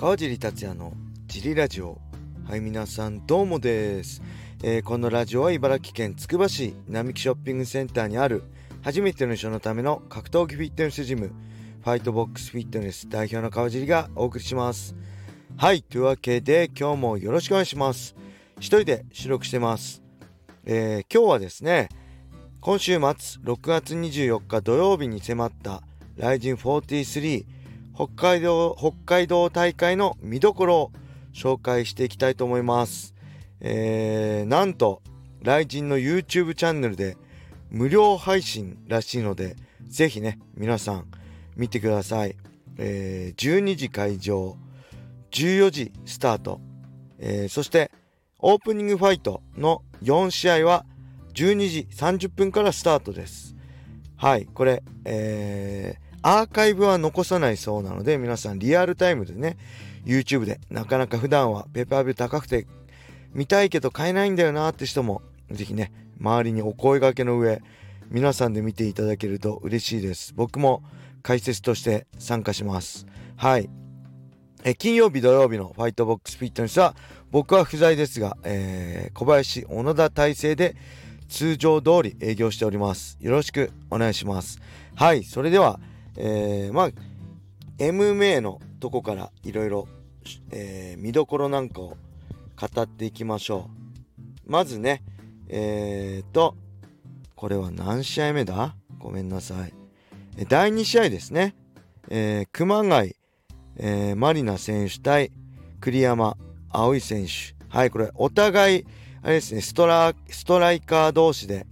川尻達也のジリラジオ。はい皆さんどうもです、えー、このラジオは茨城県つくば市並木ショッピングセンターにある初めての人のための格闘技フィットネスジムファイトボックスフィットネス代表の川尻がお送りします。はいというわけで今日もよろしくお願いします。一人で収録してます、えー、今日はですね今週末6月24日土曜日に迫ったライジン43北海道北海道大会の見どころを紹介していきたいと思います。えー、なんと、ライジンの YouTube チャンネルで無料配信らしいので、ぜひね、皆さん見てください。えー、12時会場、14時スタート、えー、そしてオープニングファイトの4試合は12時30分からスタートです。はい、これ、えー、アーカイブは残さないそうなので、皆さんリアルタイムでね、YouTube でなかなか普段はペーパービュー高くて見たいけど買えないんだよなって人も、ぜひね、周りにお声掛けの上、皆さんで見ていただけると嬉しいです。僕も解説として参加します。はい。え金曜日土曜日のファイトボックスフィットネスは僕は不在ですが、えー、小林小野田体制で通常通り営業しております。よろしくお願いします。はい、それではえー、まあ MMA のとこからいろいろ見どころなんかを語っていきましょう。まずねえーとこれは何試合目だ？ごめんなさい。第2試合ですね、えー、熊谷、えー、マリナ選手対栗山葵選手。はいこれお互いあれですねストラストライカー同士で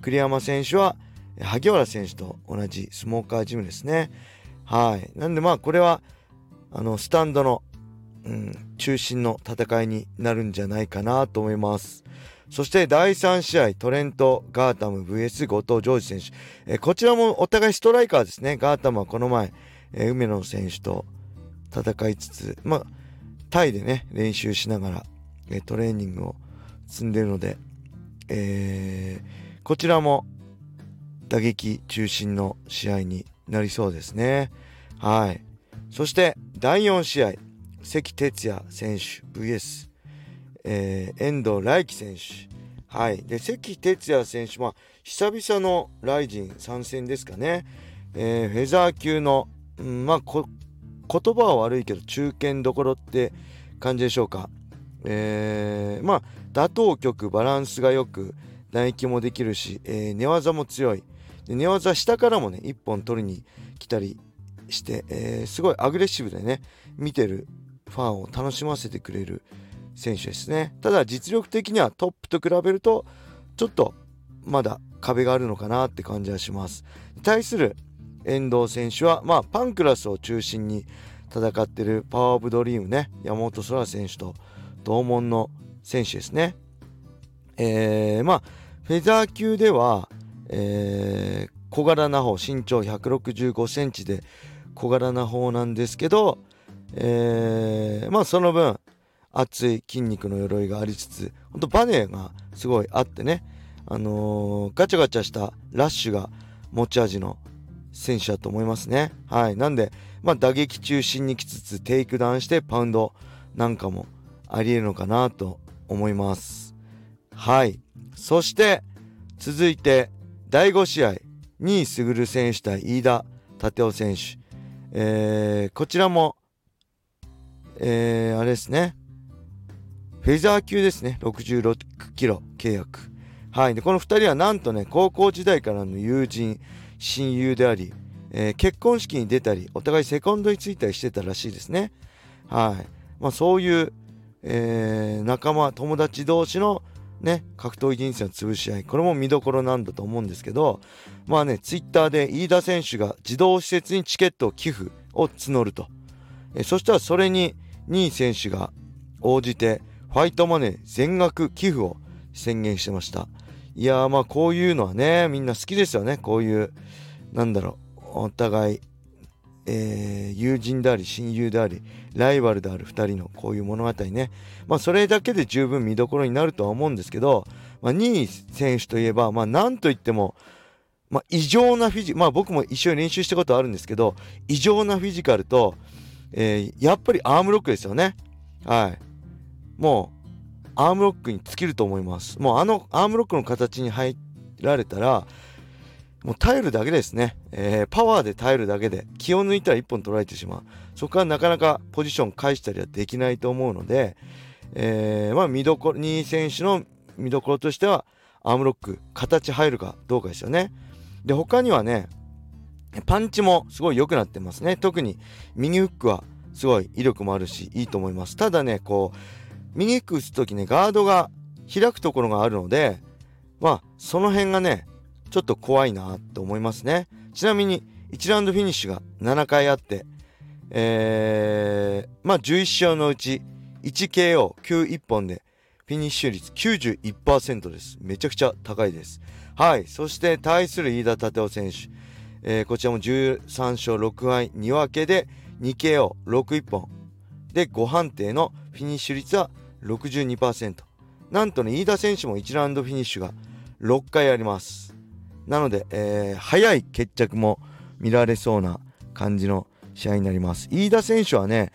栗山選手は萩原選手と同じスモーカージムですね。はい。なんでまあこれは、あの、スタンドの、うん、中心の戦いになるんじゃないかなと思います。そして第3試合、トレント・ガータム VS 後藤ジョージ選手。えこちらもお互いストライカーですね。ガータムはこの前、え梅野選手と戦いつつ、まあ、タイでね、練習しながら、えトレーニングを積んでるので、えー、こちらも打撃中心の試合になりそうですね。はい。そして第4試合、関哲也選手 VS、えー、遠藤来輝選手。はい。で、関哲也選手は久々のライジン参戦ですかね。えー、フェザー級の、うん、まあ言葉は悪いけど中堅どころって感じでしょうか。えー、まあ打倒曲バランスが良く打撃もできるし、えー、寝技も強い。で寝技下からもね1本取りに来たりして、えー、すごいアグレッシブでね見てるファンを楽しませてくれる選手ですね。ただ実力的にはトップと比べるとちょっとまだ壁があるのかなって感じはします。対する遠藤選手はまあパンクラスを中心に戦ってるパワーオブドリームね山本空選手と同門の選手ですね。えー、まあフェザー級ではえー、小柄な方身長165センチで小柄な方なんですけど、えー、まあその分厚い筋肉の鎧がありつつほんとバネがすごいあってねあのー、ガチャガチャしたラッシュが持ち味の選手だと思いますね。はい。なんでまあ打撃中心にきつつテイクダウンしてパウンドなんかもありえるのかなと思います。はい。そして続いて第5試合新居すぐる選手対飯田健夫選手、えー、こちらも、えー、あれですね。フェザー級ですね。66キロ契約。はい。でこの2人はなんとね高校時代からの友人親友であり、えー、結婚式に出たりお互いセコンドについたりしてたらしいですね。はい。まあそういう、えー、仲間友達同士のね、格闘技人生の潰し合い、これも見どころなんだと思うんですけど、まあね、ツイッターで飯田選手が児童施設にチケットを寄付を募ると。えそしたらそれに2位選手が応じて、ファイトマネー全額寄付を宣言してました。いやーまあこういうのはね、みんな好きですよね。こういう、なんだろう、お互いえー、友人であり親友でありライバルである2人のこういう物語ね、まあ、それだけで十分見どころになるとは思うんですけど、まあ、2位選手といえば、まあ、なんといっても、まあ、異常なフィジまあ僕も一緒に練習したことあるんですけど異常なフィジカルとえー、やっぱりアームロックですよね。はい。もう、アームロックに尽きると思います。もうあのアームロックの形に入られたら、もう耐えるだけですね。えー、パワーで耐えるだけで、気を抜いたら1本取られてしまう。そこからなかなかポジション返したりはできないと思うので、えー、まあ見どころ、2位選手の見どころとしては、アームロック、形入るかどうかですよね。で、他にはね、パンチもすごい良くなってますね。特に右フックはすごい威力もあるし、いいと思います。ただね、こう、右フック打つ時ね、ガードが開くところがあるので、まあ、その辺がね、ちょっと怖いなと思いますね。ちなみに、1ラウンドフィニッシュが7回あって、えー、まあ11勝のうち 1KO91 本でフィニッシュ率91%です。めちゃくちゃ高いです。はい。そして対する飯田立夫選手。えー、こちらも13勝6敗2分けで 2KO61 本。で、5判定のフィニッシュ率は62%。なんとね、飯田選手も1ラウンドフィニッシュが6回あります。なので、えー、早い決着も見られそうな感じの試合になります。飯田選手はね、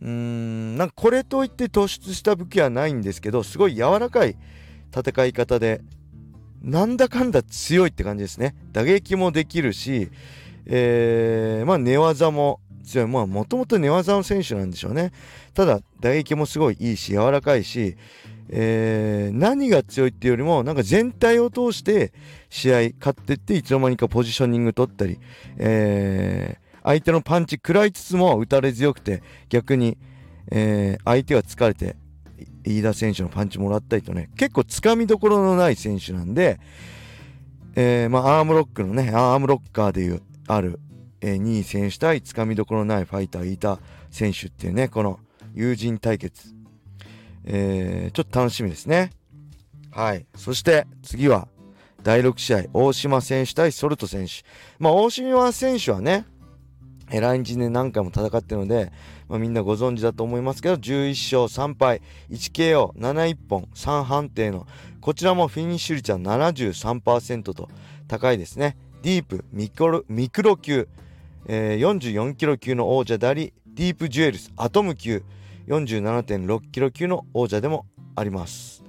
うーん、なんかこれといって突出した武器はないんですけど、すごい柔らかい戦い方で、なんだかんだ強いって感じですね。打撃もできるし、えー、まあ寝技も強い。まあもともと寝技の選手なんでしょうね。ただ打撃もすごいいいし、柔らかいし、えー、何が強いっていうよりも、なんか全体を通して試合勝ってっていつの間にかポジショニング取ったり、えー、相手のパンチ食らいつつも打たれ強くて、逆に、えー、相手が疲れて、飯田選手のパンチもらったりとね、結構つかみどころのない選手なんで、えー、まあ、アームロックのね、アームロッカーでいう、ある、えー、2位選手対つかみどころのないファイター、飯田選手っていうね、この友人対決、えー、ちょっと楽しみですね。はい。そして次は第6試合、大島選手対ソルト選手。まあ、大島選手はね、来日で何回も戦ってるので、まあ、みんなご存知だと思いますけど、11勝3敗、1KO、71本、3判定の、こちらもフィニッシュ率は73%と高いですね。ディープミクロミクロ級、えー、44キロ級の王者であり、ディープジュエルスアトム級、47.6キロ級の王者でもあります。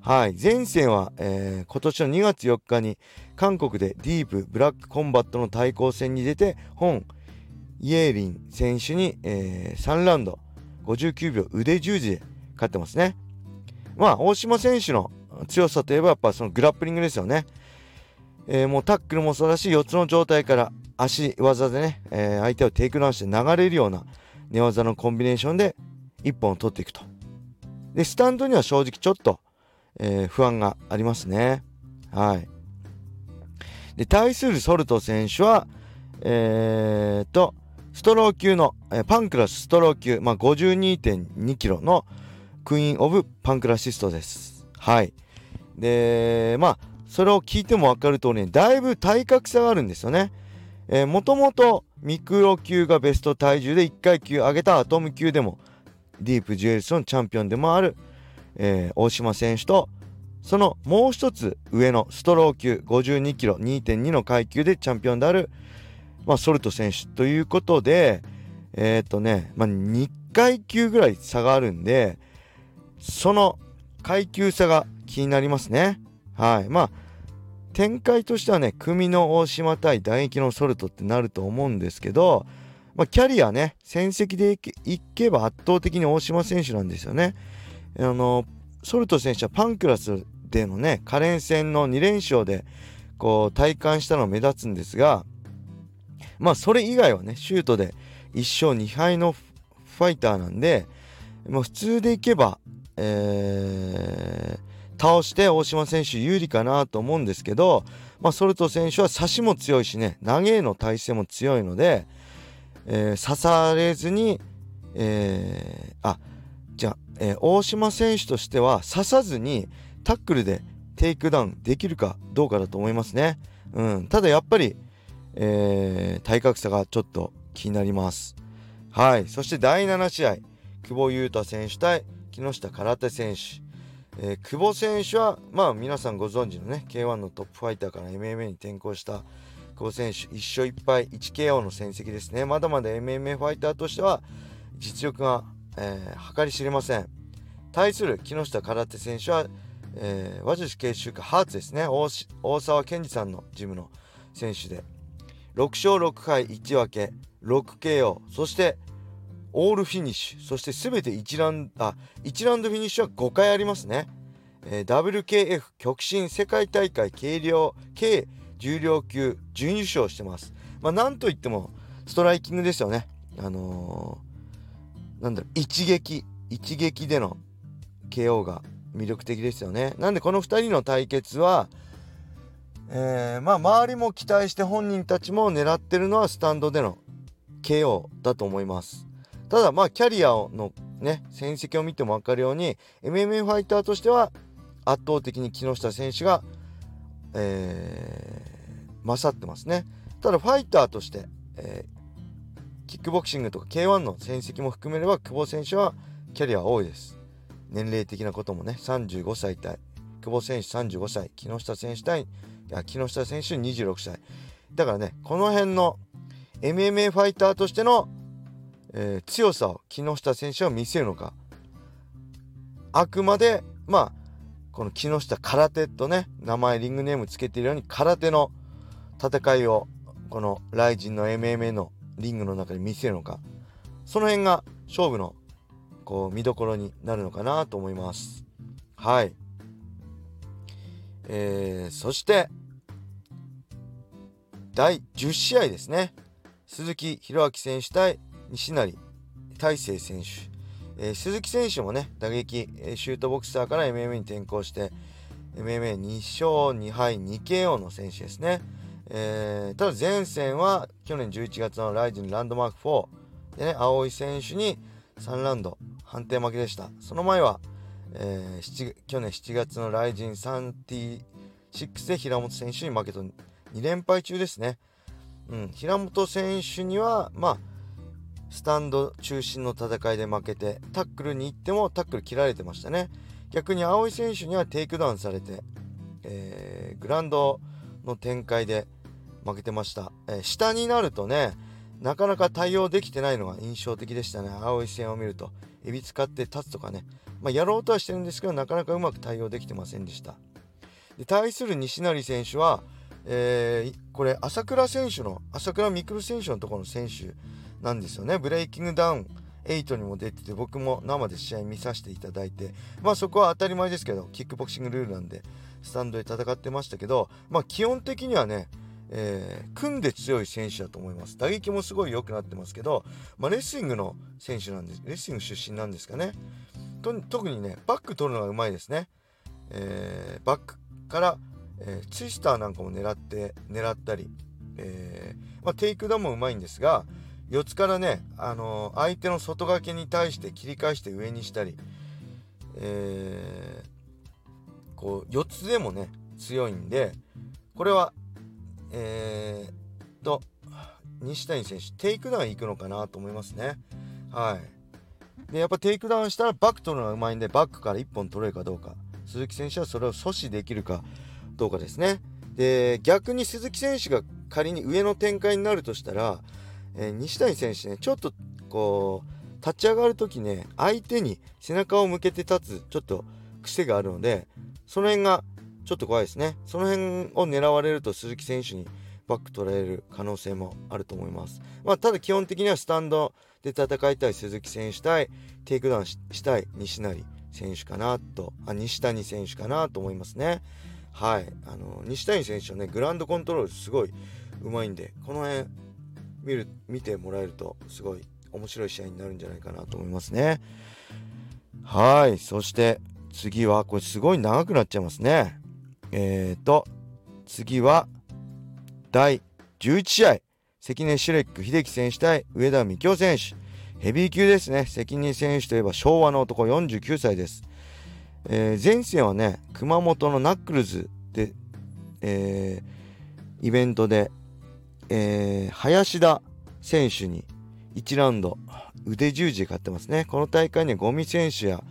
はい。前戦は、えー、今年の2月4日に韓国でディープブラックコンバットの対抗戦に出て、ホン・イェリン選手に、えー、3ラウンド59秒腕十字で勝ってますね。まあ、大島選手の強さといえばやっぱそのグラップリングですよね。えー、もうタックルもそうだし、四つの状態から足技でね、えー、相手をテイクダウンして流れるような寝技のコンビネーションで1本を取っていくと。で、スタンドには正直ちょっと、えー、不安がありますね。はい。で、対するソルト選手は、えー、と、ストロー級の、え、パンクラスストロー級、まあ、52.2キロのクイーン・オブ・パンクラシストです。はい。で、まあ、それを聞いてもわかる通り、だいぶ体格差があるんですよね。えー、もともとミクロ級がベスト体重で1階級上げたアトム級でもディープジュエルスのチャンピオンでもある、えー、大島選手とそのもう一つ上のストロー級52キロ2.2の階級でチャンピオンである、まあ、ソルト選手ということでえっ、ー、とね、まあ、2階級ぐらい差があるんでその階級差が気になりますねはいまあ展開としてはね組の大島対打撃のソルトってなると思うんですけどまあ、キャリアね、戦績でいけば圧倒的に大島選手なんですよね。あの、ソルト選手はパンクラスでのね、可連戦の2連勝で、こう、体感したの目立つんですが、まあ、それ以外はね、シュートで1勝2敗のファイターなんで、もう普通でいけば、えー、倒して大島選手有利かなと思うんですけど、まあ、ソルト選手は差しも強いしね、投げへの耐性も強いので、えー、差されずに、えー、あじゃあ、えー、大島選手としては差さずにタックルでテイクダウンできるかどうかだと思いますね。うん、ただやっぱり、えー、体格差がちょっと気になります。はい。そして第7試合、久保優太選手対木下空手選手。えー、久保選手は、まあ皆さんご存知のね、K1 のトップファイターから MMA に転向した久保選手1勝1敗 1KO の戦績ですねまだまだ MMA ファイターとしては、実力が、えー、計り知れません対する木下空手選手は、えー、和女子慶州家ハーツですね大沢健二さんのジムの選手で6勝6敗1分け 6KO そしてオールフィニッシュ。そして全て1ランあ1ラウンドフィニッシュは5回ありますね、えー、WKF 極真世界大会軽量軽重量級準優勝してます。まあなんといってもストライキングですよね。あのー、なんだろう一撃一撃での KO が魅力的ですよね。なんでこの2人の対決はえー、まあ周りも期待して本人たちも狙ってるのはスタンドでの KO だと思います。ただまあキャリアのね戦績を見ても分かるように MMA ファイターとしては圧倒的に木下選手が、えー、勝ってますね。ただファイターとして、えー、キックボクシングとか K1 の戦績も含めれば久保選手はキャリア多いです。年齢的なこともね35歳対久保選手35歳木下選手対木下選手26歳。だからねこの辺の MMA ファイターとしての、えー、強さを木下選手は見せるのか。あくまでまあこの木下空手とね名前リングネームつけているように空手の戦いをこのライジンの MMA のリングの中に見せるのか。その辺が勝負のこう見どころになるのかなと思います。はい。えー、そして第10試合ですね。鈴木宏明選手対西成大成選手、えー、鈴木選手もね打撃、シュートボクサーから MMA に転向して MMA2 勝2敗 2KO の選手ですね、えー、ただ前戦は去年11月のライジンランドマーク4でね青井選手に3ラウンド判定負けでした。その前は、えー、去年7月のライジン36で平本選手に負けと2連敗中ですね。うん、平本選手には、まあ、スタンド中心の戦いで負けて、タックルに行ってもタックル切られてましたね。逆に青井選手にはテイクダウンされて、えー、グラウンドの展開で負けてました、えー、下になるとね、なかなか対応できてないのが印象的でしたね。青井戦を見ると。エビ使って立つとかね。まあ、やろうとはしてるんですけど、なかなかうまく対応できてませんでした。で対する西成選手は、えー、これ朝倉選手の朝倉未来選手のところの選手なんですよねブレイキングダウン8にも出てて僕も生で試合見させていただいてまあそこは当たり前ですけどキックボクシングルールなんでスタンドで戦ってましたけどまあ基本的にはねえー、組んで強い選手だと思います。打撃もすごい良くなってますけど、まあ、レスリングの選手なんです。レスリング出身なんですかね。特にね、バック取るのがうまいですね。えー、バックから、えー、ツイスターなんかも狙って狙ったり、えー、まあ、テイクダウンもうまいんですが四つからね、あのー、相手の外掛けに対して切り返して上にしたり、えこう四つでもね強いんでこれはえー、と西谷選手テイクダウン行くのかなと思いますね。はい。でやっぱテイクダウンしたらバック取るのがうまいんでバックから1本取れるかどうか。鈴木選手はそれを阻止できるか。どうかですね。で、逆に鈴木選手が仮に上の展開になるとしたら、えー、西谷選手ね、ちょっとこう、立ち上がる時ね、相手に背中を向けて立つ、ちょっと癖があるので、その辺がちょっと怖いですね。その辺を狙われると鈴木選手にバック取られる可能性もあると思います。まあ、ただ基本的にはスタンドで戦いたい鈴木選手対テイクダウンしたい西成選手かなと、あ、西谷選手かなと思いますね。はい。あの、西谷選手はね、グランドコントロールすごいうまいんで、この辺見る、見てもらえると、すごい面白い試合になるんじゃないかなと思いますね。はい。そして、次は、これすごい長くなっちゃいますね。えーと、次は、第11試合。関根シュレック秀樹選手対上田美京選手。ヘビー級ですね。関根選手といえば昭和の男49歳です。えー、前線はね、熊本のナックルズで、えー、イベントで、えー、林田選手に1ラウンド腕十字で勝ってますね。この大会にはゴミ選手や、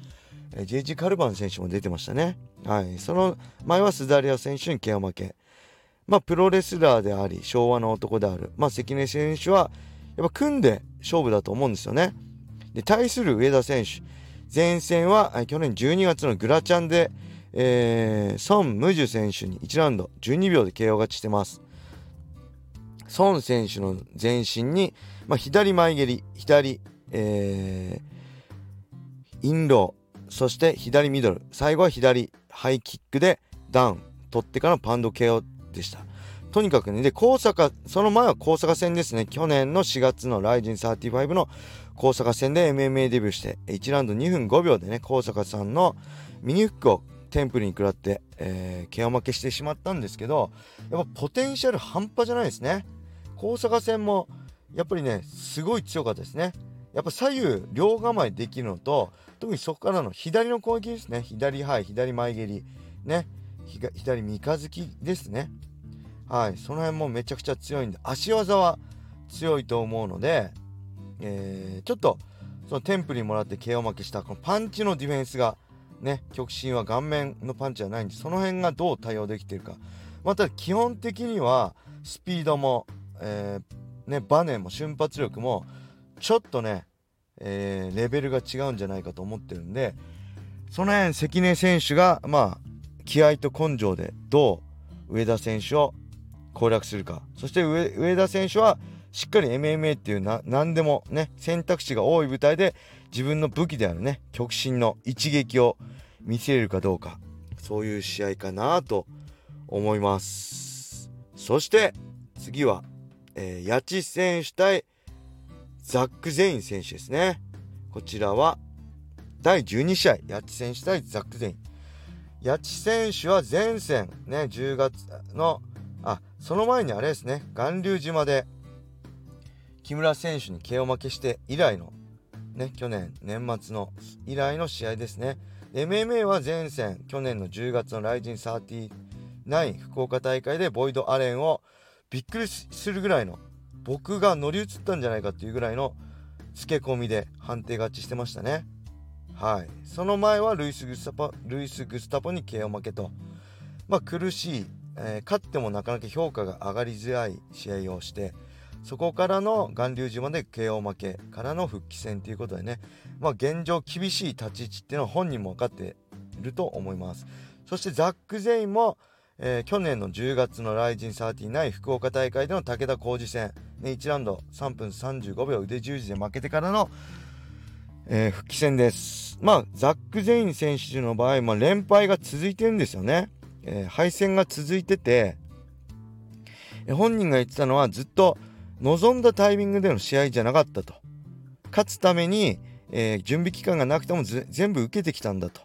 えー、ジェイジ・カルバン選手も出てましたね。はい。その前はスダリア選手に KO 負け。まあ、プロレスラーであり、昭和の男である。まあ、関根選手は、やっぱ組んで勝負だと思うんですよね。で対する上田選手前線は去年12月のグラチャンで、えー、ソン・ムジュ選手に1ラウンド12秒で KO 勝ちしてます。ソン選手の全身に、まあ、左前蹴り左、えー、インローそして左ミドル最後は左ハイキックでダウン取ってからパンド KO でした。とにかくね、で、高坂、その前は高坂戦ですね。去年の4月のライジン35の高坂戦で MMA デビューして、1ラウンド2分5秒でね、高坂さんのミニフックをテンプルに食らって、えー、負けしてしまったんですけど、やっぱポテンシャル半端じゃないですね。高坂戦も、やっぱりね、すごい強かったですね。やっぱ左右両構えできるのと、特にそこからの左の攻撃ですね。左はい、左前蹴り、ね、左三日月ですね。はい、その辺もめちゃくちゃ強いんで足技は強いと思うので、えー、ちょっとそのテンプにもらって KO 負けしたこのパンチのディフェンスがね極真は顔面のパンチじゃないんでその辺がどう対応できているか。また基本的にはスピードも、えー、ね、バネも瞬発力もちょっとね、えー、レベルが違うんじゃないかと思ってるんでその辺関根選手がまあ気合と根性でどう上田選手を攻略するか。そして上田選手はしっかり MMA っていうな何でもね選択肢が多い舞台で自分の武器であるね極真の一撃を見せれるかどうか。そういう試合かなと思います。そして次は、えー、八千選手対ザック・ゼイン選手ですね。こちらは第12試合八千選手対ザック・ゼイン。八千選手は前線ね10月のあその前にあれですね。巌流島で木村選手に KO 負けして以来のね去年年末の以来の試合ですね。MMA は前線去年の10月のライジン39福岡大会でボイド・アレンをびっくりするぐらいの僕が乗り移ったんじゃないかっていうぐらいの付け込みで判定勝ちしてましたね。はい。その前はルイス・グスタポルイス・グスタポに KO 負けと。まあ苦しいえー、勝ってもなかなか評価が上がりづらい試合をしてそこからの巌流島で KO 負けからの復帰戦ということでね、まあ、現状厳しい立ち位置っていうのは本人も分かっていると思います。そしてザック・ゼインも、えー、去年の10月のライジン39福岡大会での武田浩二戦、ね、1ラウンド3分35秒腕十字で負けてからの、えー、復帰戦です。まあザック・ゼイン選手の場合、まあ、連敗が続いてるんですよね。えー、敗戦が続いてて、え本人が言ってたのはずっと望んだタイミングでの試合じゃなかったと。勝つために、えー、準備期間がなくても全部受けてきたんだと。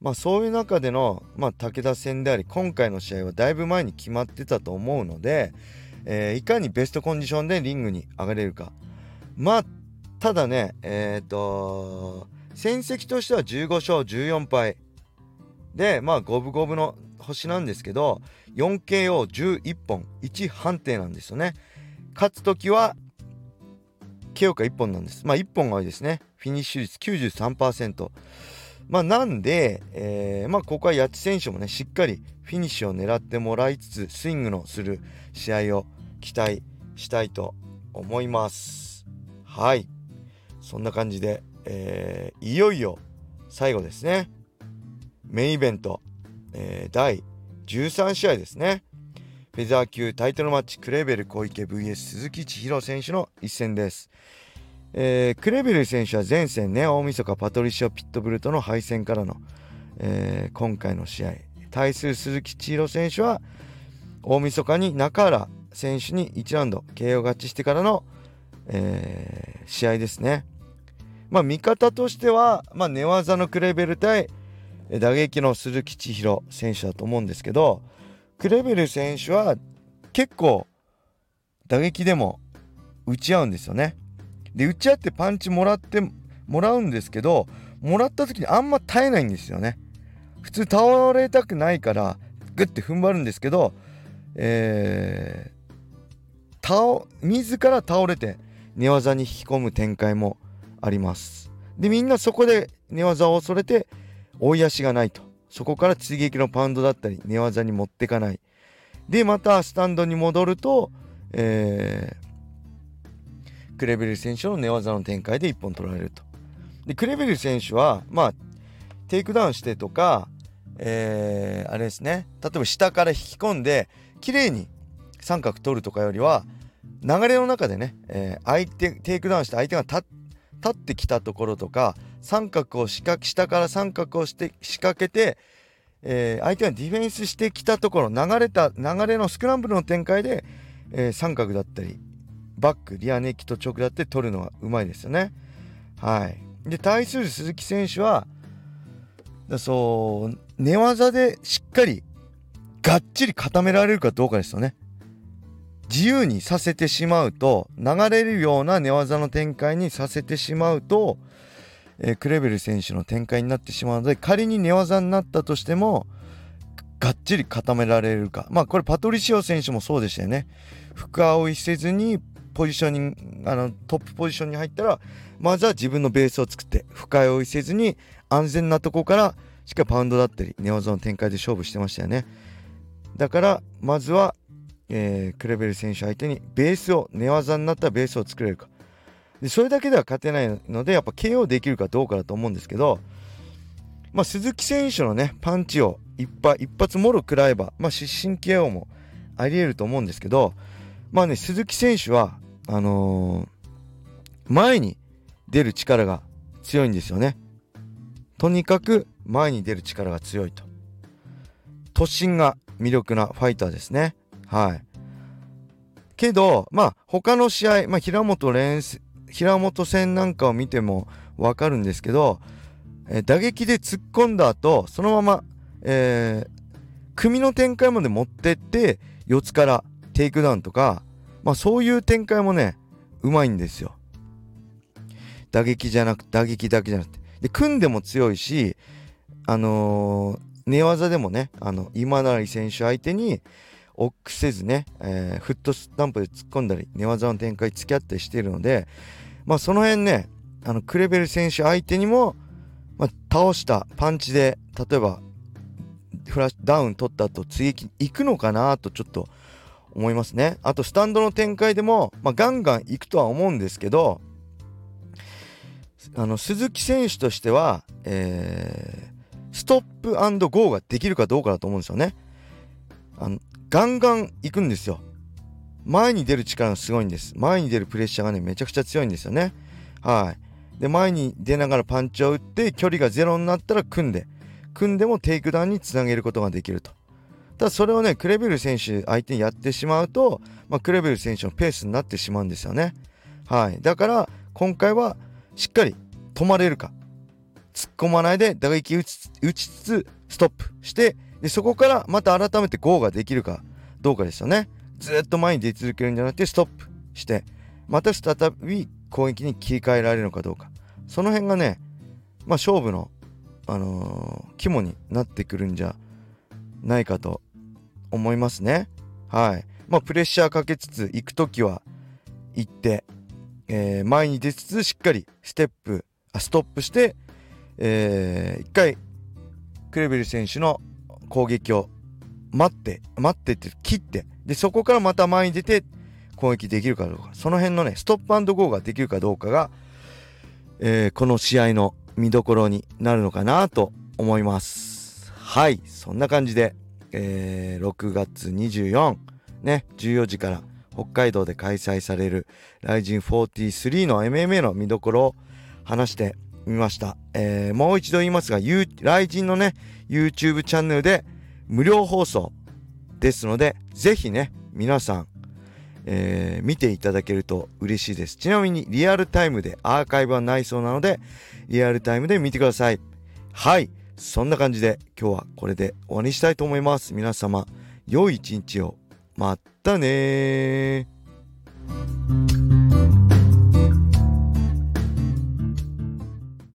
まあそういう中での、まあ、武田戦であり今回の試合はだいぶ前に決まってたと思うので、えー、いかにベストコンディションでリングに上がれるか。まあただねえっ、と戦績としては15勝14敗。でまあ五分五分の星なんですけど 4KO11 本1判定なんですよね。勝つ時は KO か1本なんです。まあ1本が多いですね。フィニッシュ率93%まあなんで、えー、まあここは八千選手もねしっかりフィニッシュを狙ってもらいつつスイングのする試合を期待したいと思います。はい。そんな感じで、えー、いよいよ最後ですね。メインイベント、えー、第13試合ですね。フェザー級タイトルマッチクレベル小池 VS 鈴木千尋選手の一戦です。えー、クレベル選手は前戦ね大晦日パトリシオ・ピットブルとの敗戦からの、えー、今回の試合対する鈴木千尋選手は大晦日に中原選手に1ラウンド KO 勝ちしてからの、えー、試合ですね。まあ見方としては、まあ、寝技のクレベル対打撃の鈴木千尋選手だと思うんですけどクレベル選手は結構打撃でも打ち合うんですよね。で打ち合ってパンチもらってもらうんですけどもらった時にあんま耐えないんですよね。普通倒れたくないからグッて踏ん張るんですけど、えー、倒自ら倒れて寝技に引き込む展開もあります。でみんなそこで寝技を恐れて追い足がないと。そこから追撃のパウンドだったり寝技に持ってかない。でまたスタンドに戻ると、えー、クレベル選手の寝技の展開で1本取られると。でクレベル選手はまあテイクダウンしてとか、えー、あれですね。例えば下から引き込んで綺麗に三角取るとかよりは流れの中でね、えー、相手テイクダウンして相手が立って立ってきたところとか三角を下から三角をして仕掛けて、えー、相手がディフェンスしてきたところ流れた流れのスクランブルの展開で、えー、三角だったりバックリアネキと直だって取るのはうまいですよね。はい、で対する鈴木選手はそう寝技でしっかりがっちり固められるかどうかですよね。自由にさせてしまうと流れるような寝技の展開にさせてしまうと、えー、クレベル選手の展開になってしまうので仮に寝技になったとしてもがっちり固められるか。まあこれパトリシオ選手もそうでしたよね。深追いせずにポジショニンあのトップポジションに入ったらまずは自分のベースを作って深追いせずに安全なとこからしっかりパウンドだったり寝技の展開で勝負してましたよね。だからまずはえー、クレベル選手相手にベースを寝技になったベースを作れるか。でそれだけでは勝てないのでやっぱ KO できるかどうかだと思うんですけど、まあ、鈴木選手のねパンチを一発一発もろ食らえば、まあ、失神 KO もありえると思うんですけどまあね鈴木選手はあのー、前に出る力が強いんですよね。とにかく前に出る力が強いと。突進が魅力なファイターですね。はい。けど、まあ、他の試合、まあ、平本連、平本戦なんかを見てもわかるんですけど、えー、打撃で突っ込んだ後、そのまま、えー、組みの展開まで持ってって、四つからテイクダウンとか、まあ、そういう展開もね、うまいんですよ。打撃じゃなく、打撃だけじゃなくて。で、組んでも強いし、あのー、寝技でもね、あの、今成選手相手に、臆せずね、えー、フットスタンプで突っ込んだり寝技の展開付き合ったりしているので、まあ、その辺ねあのクレベル選手相手にも、まあ、倒したパンチで例えばフラッシュダウン取った後追撃に行くのかなとちょっと思いますねあとスタンドの展開でも、まあ、ガンガン行くとは思うんですけどあの鈴木選手としては、えー、ストップゴーができるかどうかだと思うんですよね。あのガンガン行くんですよ。前に出る力がすごいんです。前に出るプレッシャーがね、めちゃくちゃ強いんですよね。はい。で、前に出ながらパンチを打って、距離がゼロになったら組んで、組んでもテイクダウンにつなげることができると。ただそれをね、クレベル選手相手にやってしまうと、まあ、クレベル選手のペースになってしまうんですよね。はい。だから、今回はしっかり止まれるか。突っ込まないで打撃打ち打ちつつ、ストップして、でそこからまた改めて GO ができるかどうかですよね。ずっと前に出続けるんじゃなくてストップしてまた再び攻撃に切り替えられるのかどうか。その辺がねまあ勝負のあのー、肝になってくるんじゃないかと思いますね。はい。まあプレッシャーかけつつ行く時は行って、えー、前に出つつしっかりステップあストップして、えー、一回クレベル選手の攻撃を待って待ってって切ってでそこからまた前に出て攻撃できるかどうか。その辺のねストップゴーができるかどうかが、えー、この試合の見どころになるのかなと思います。はいそんな感じで、えー、6月24ね14時から北海道で開催される RIZIN43 の MMA の見どころを話してみました、えー、もう一度言いますが RIZIN のね YouTube チャンネルで無料放送ですので、ぜひね、皆さん、えー、見ていただけると嬉しいです。ちなみにリアルタイムでアーカイブはないそうなので、リアルタイムで見てください。はい。そんな感じで今日はこれで終わりにしたいと思います。皆様、良い一日を。またね